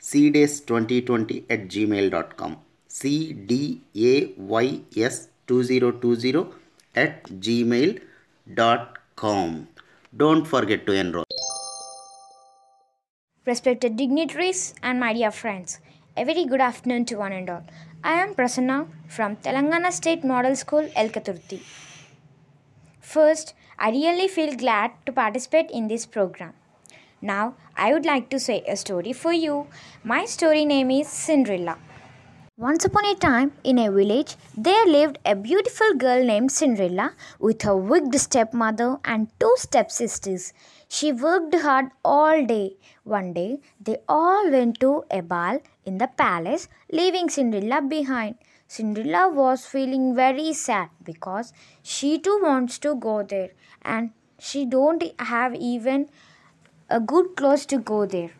cdays2020 at gmail.com cdays2020 at gmail.com don't forget to enroll Respected dignitaries and my dear friends, a very good afternoon to one and all. I am Prasanna from Telangana State Model School, Elkathurthy. First, I really feel glad to participate in this program. Now, I would like to say a story for you. My story name is Cinderella. Once upon a time, in a village, there lived a beautiful girl named Cinderella with her wicked stepmother and two stepsisters. She worked hard all day. One day, they all went to a ball in the palace, leaving Cinderella behind. Cinderella was feeling very sad because she too wants to go there and she don't have even a good clothes to go there.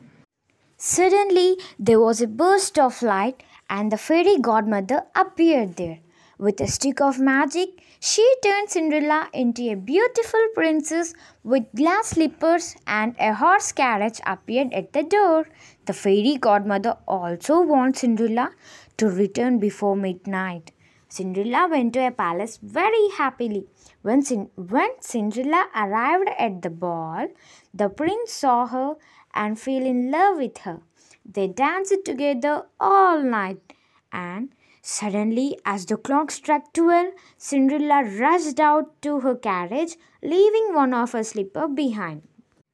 Suddenly, there was a burst of light, and the fairy godmother appeared there. With a stick of magic, she turned Cinderella into a beautiful princess with glass slippers, and a horse carriage appeared at the door. The fairy godmother also warned Cinderella to return before midnight. Cinderella went to a palace very happily. When, when Cinderella arrived at the ball, the prince saw her and fell in love with her. They danced together all night, and suddenly, as the clock struck twelve, Cinderella rushed out to her carriage, leaving one of her slipper behind.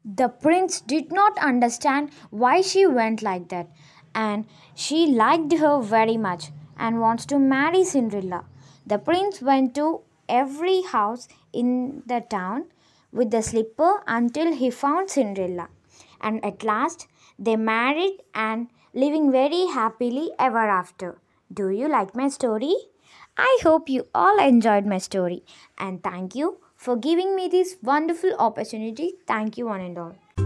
The prince did not understand why she went like that, and she liked her very much and wants to marry Cinderella. The prince went to every house in the town with the slipper until he found Cinderella. And at last they married and living very happily ever after. Do you like my story? I hope you all enjoyed my story and thank you for giving me this wonderful opportunity. Thank you one and all.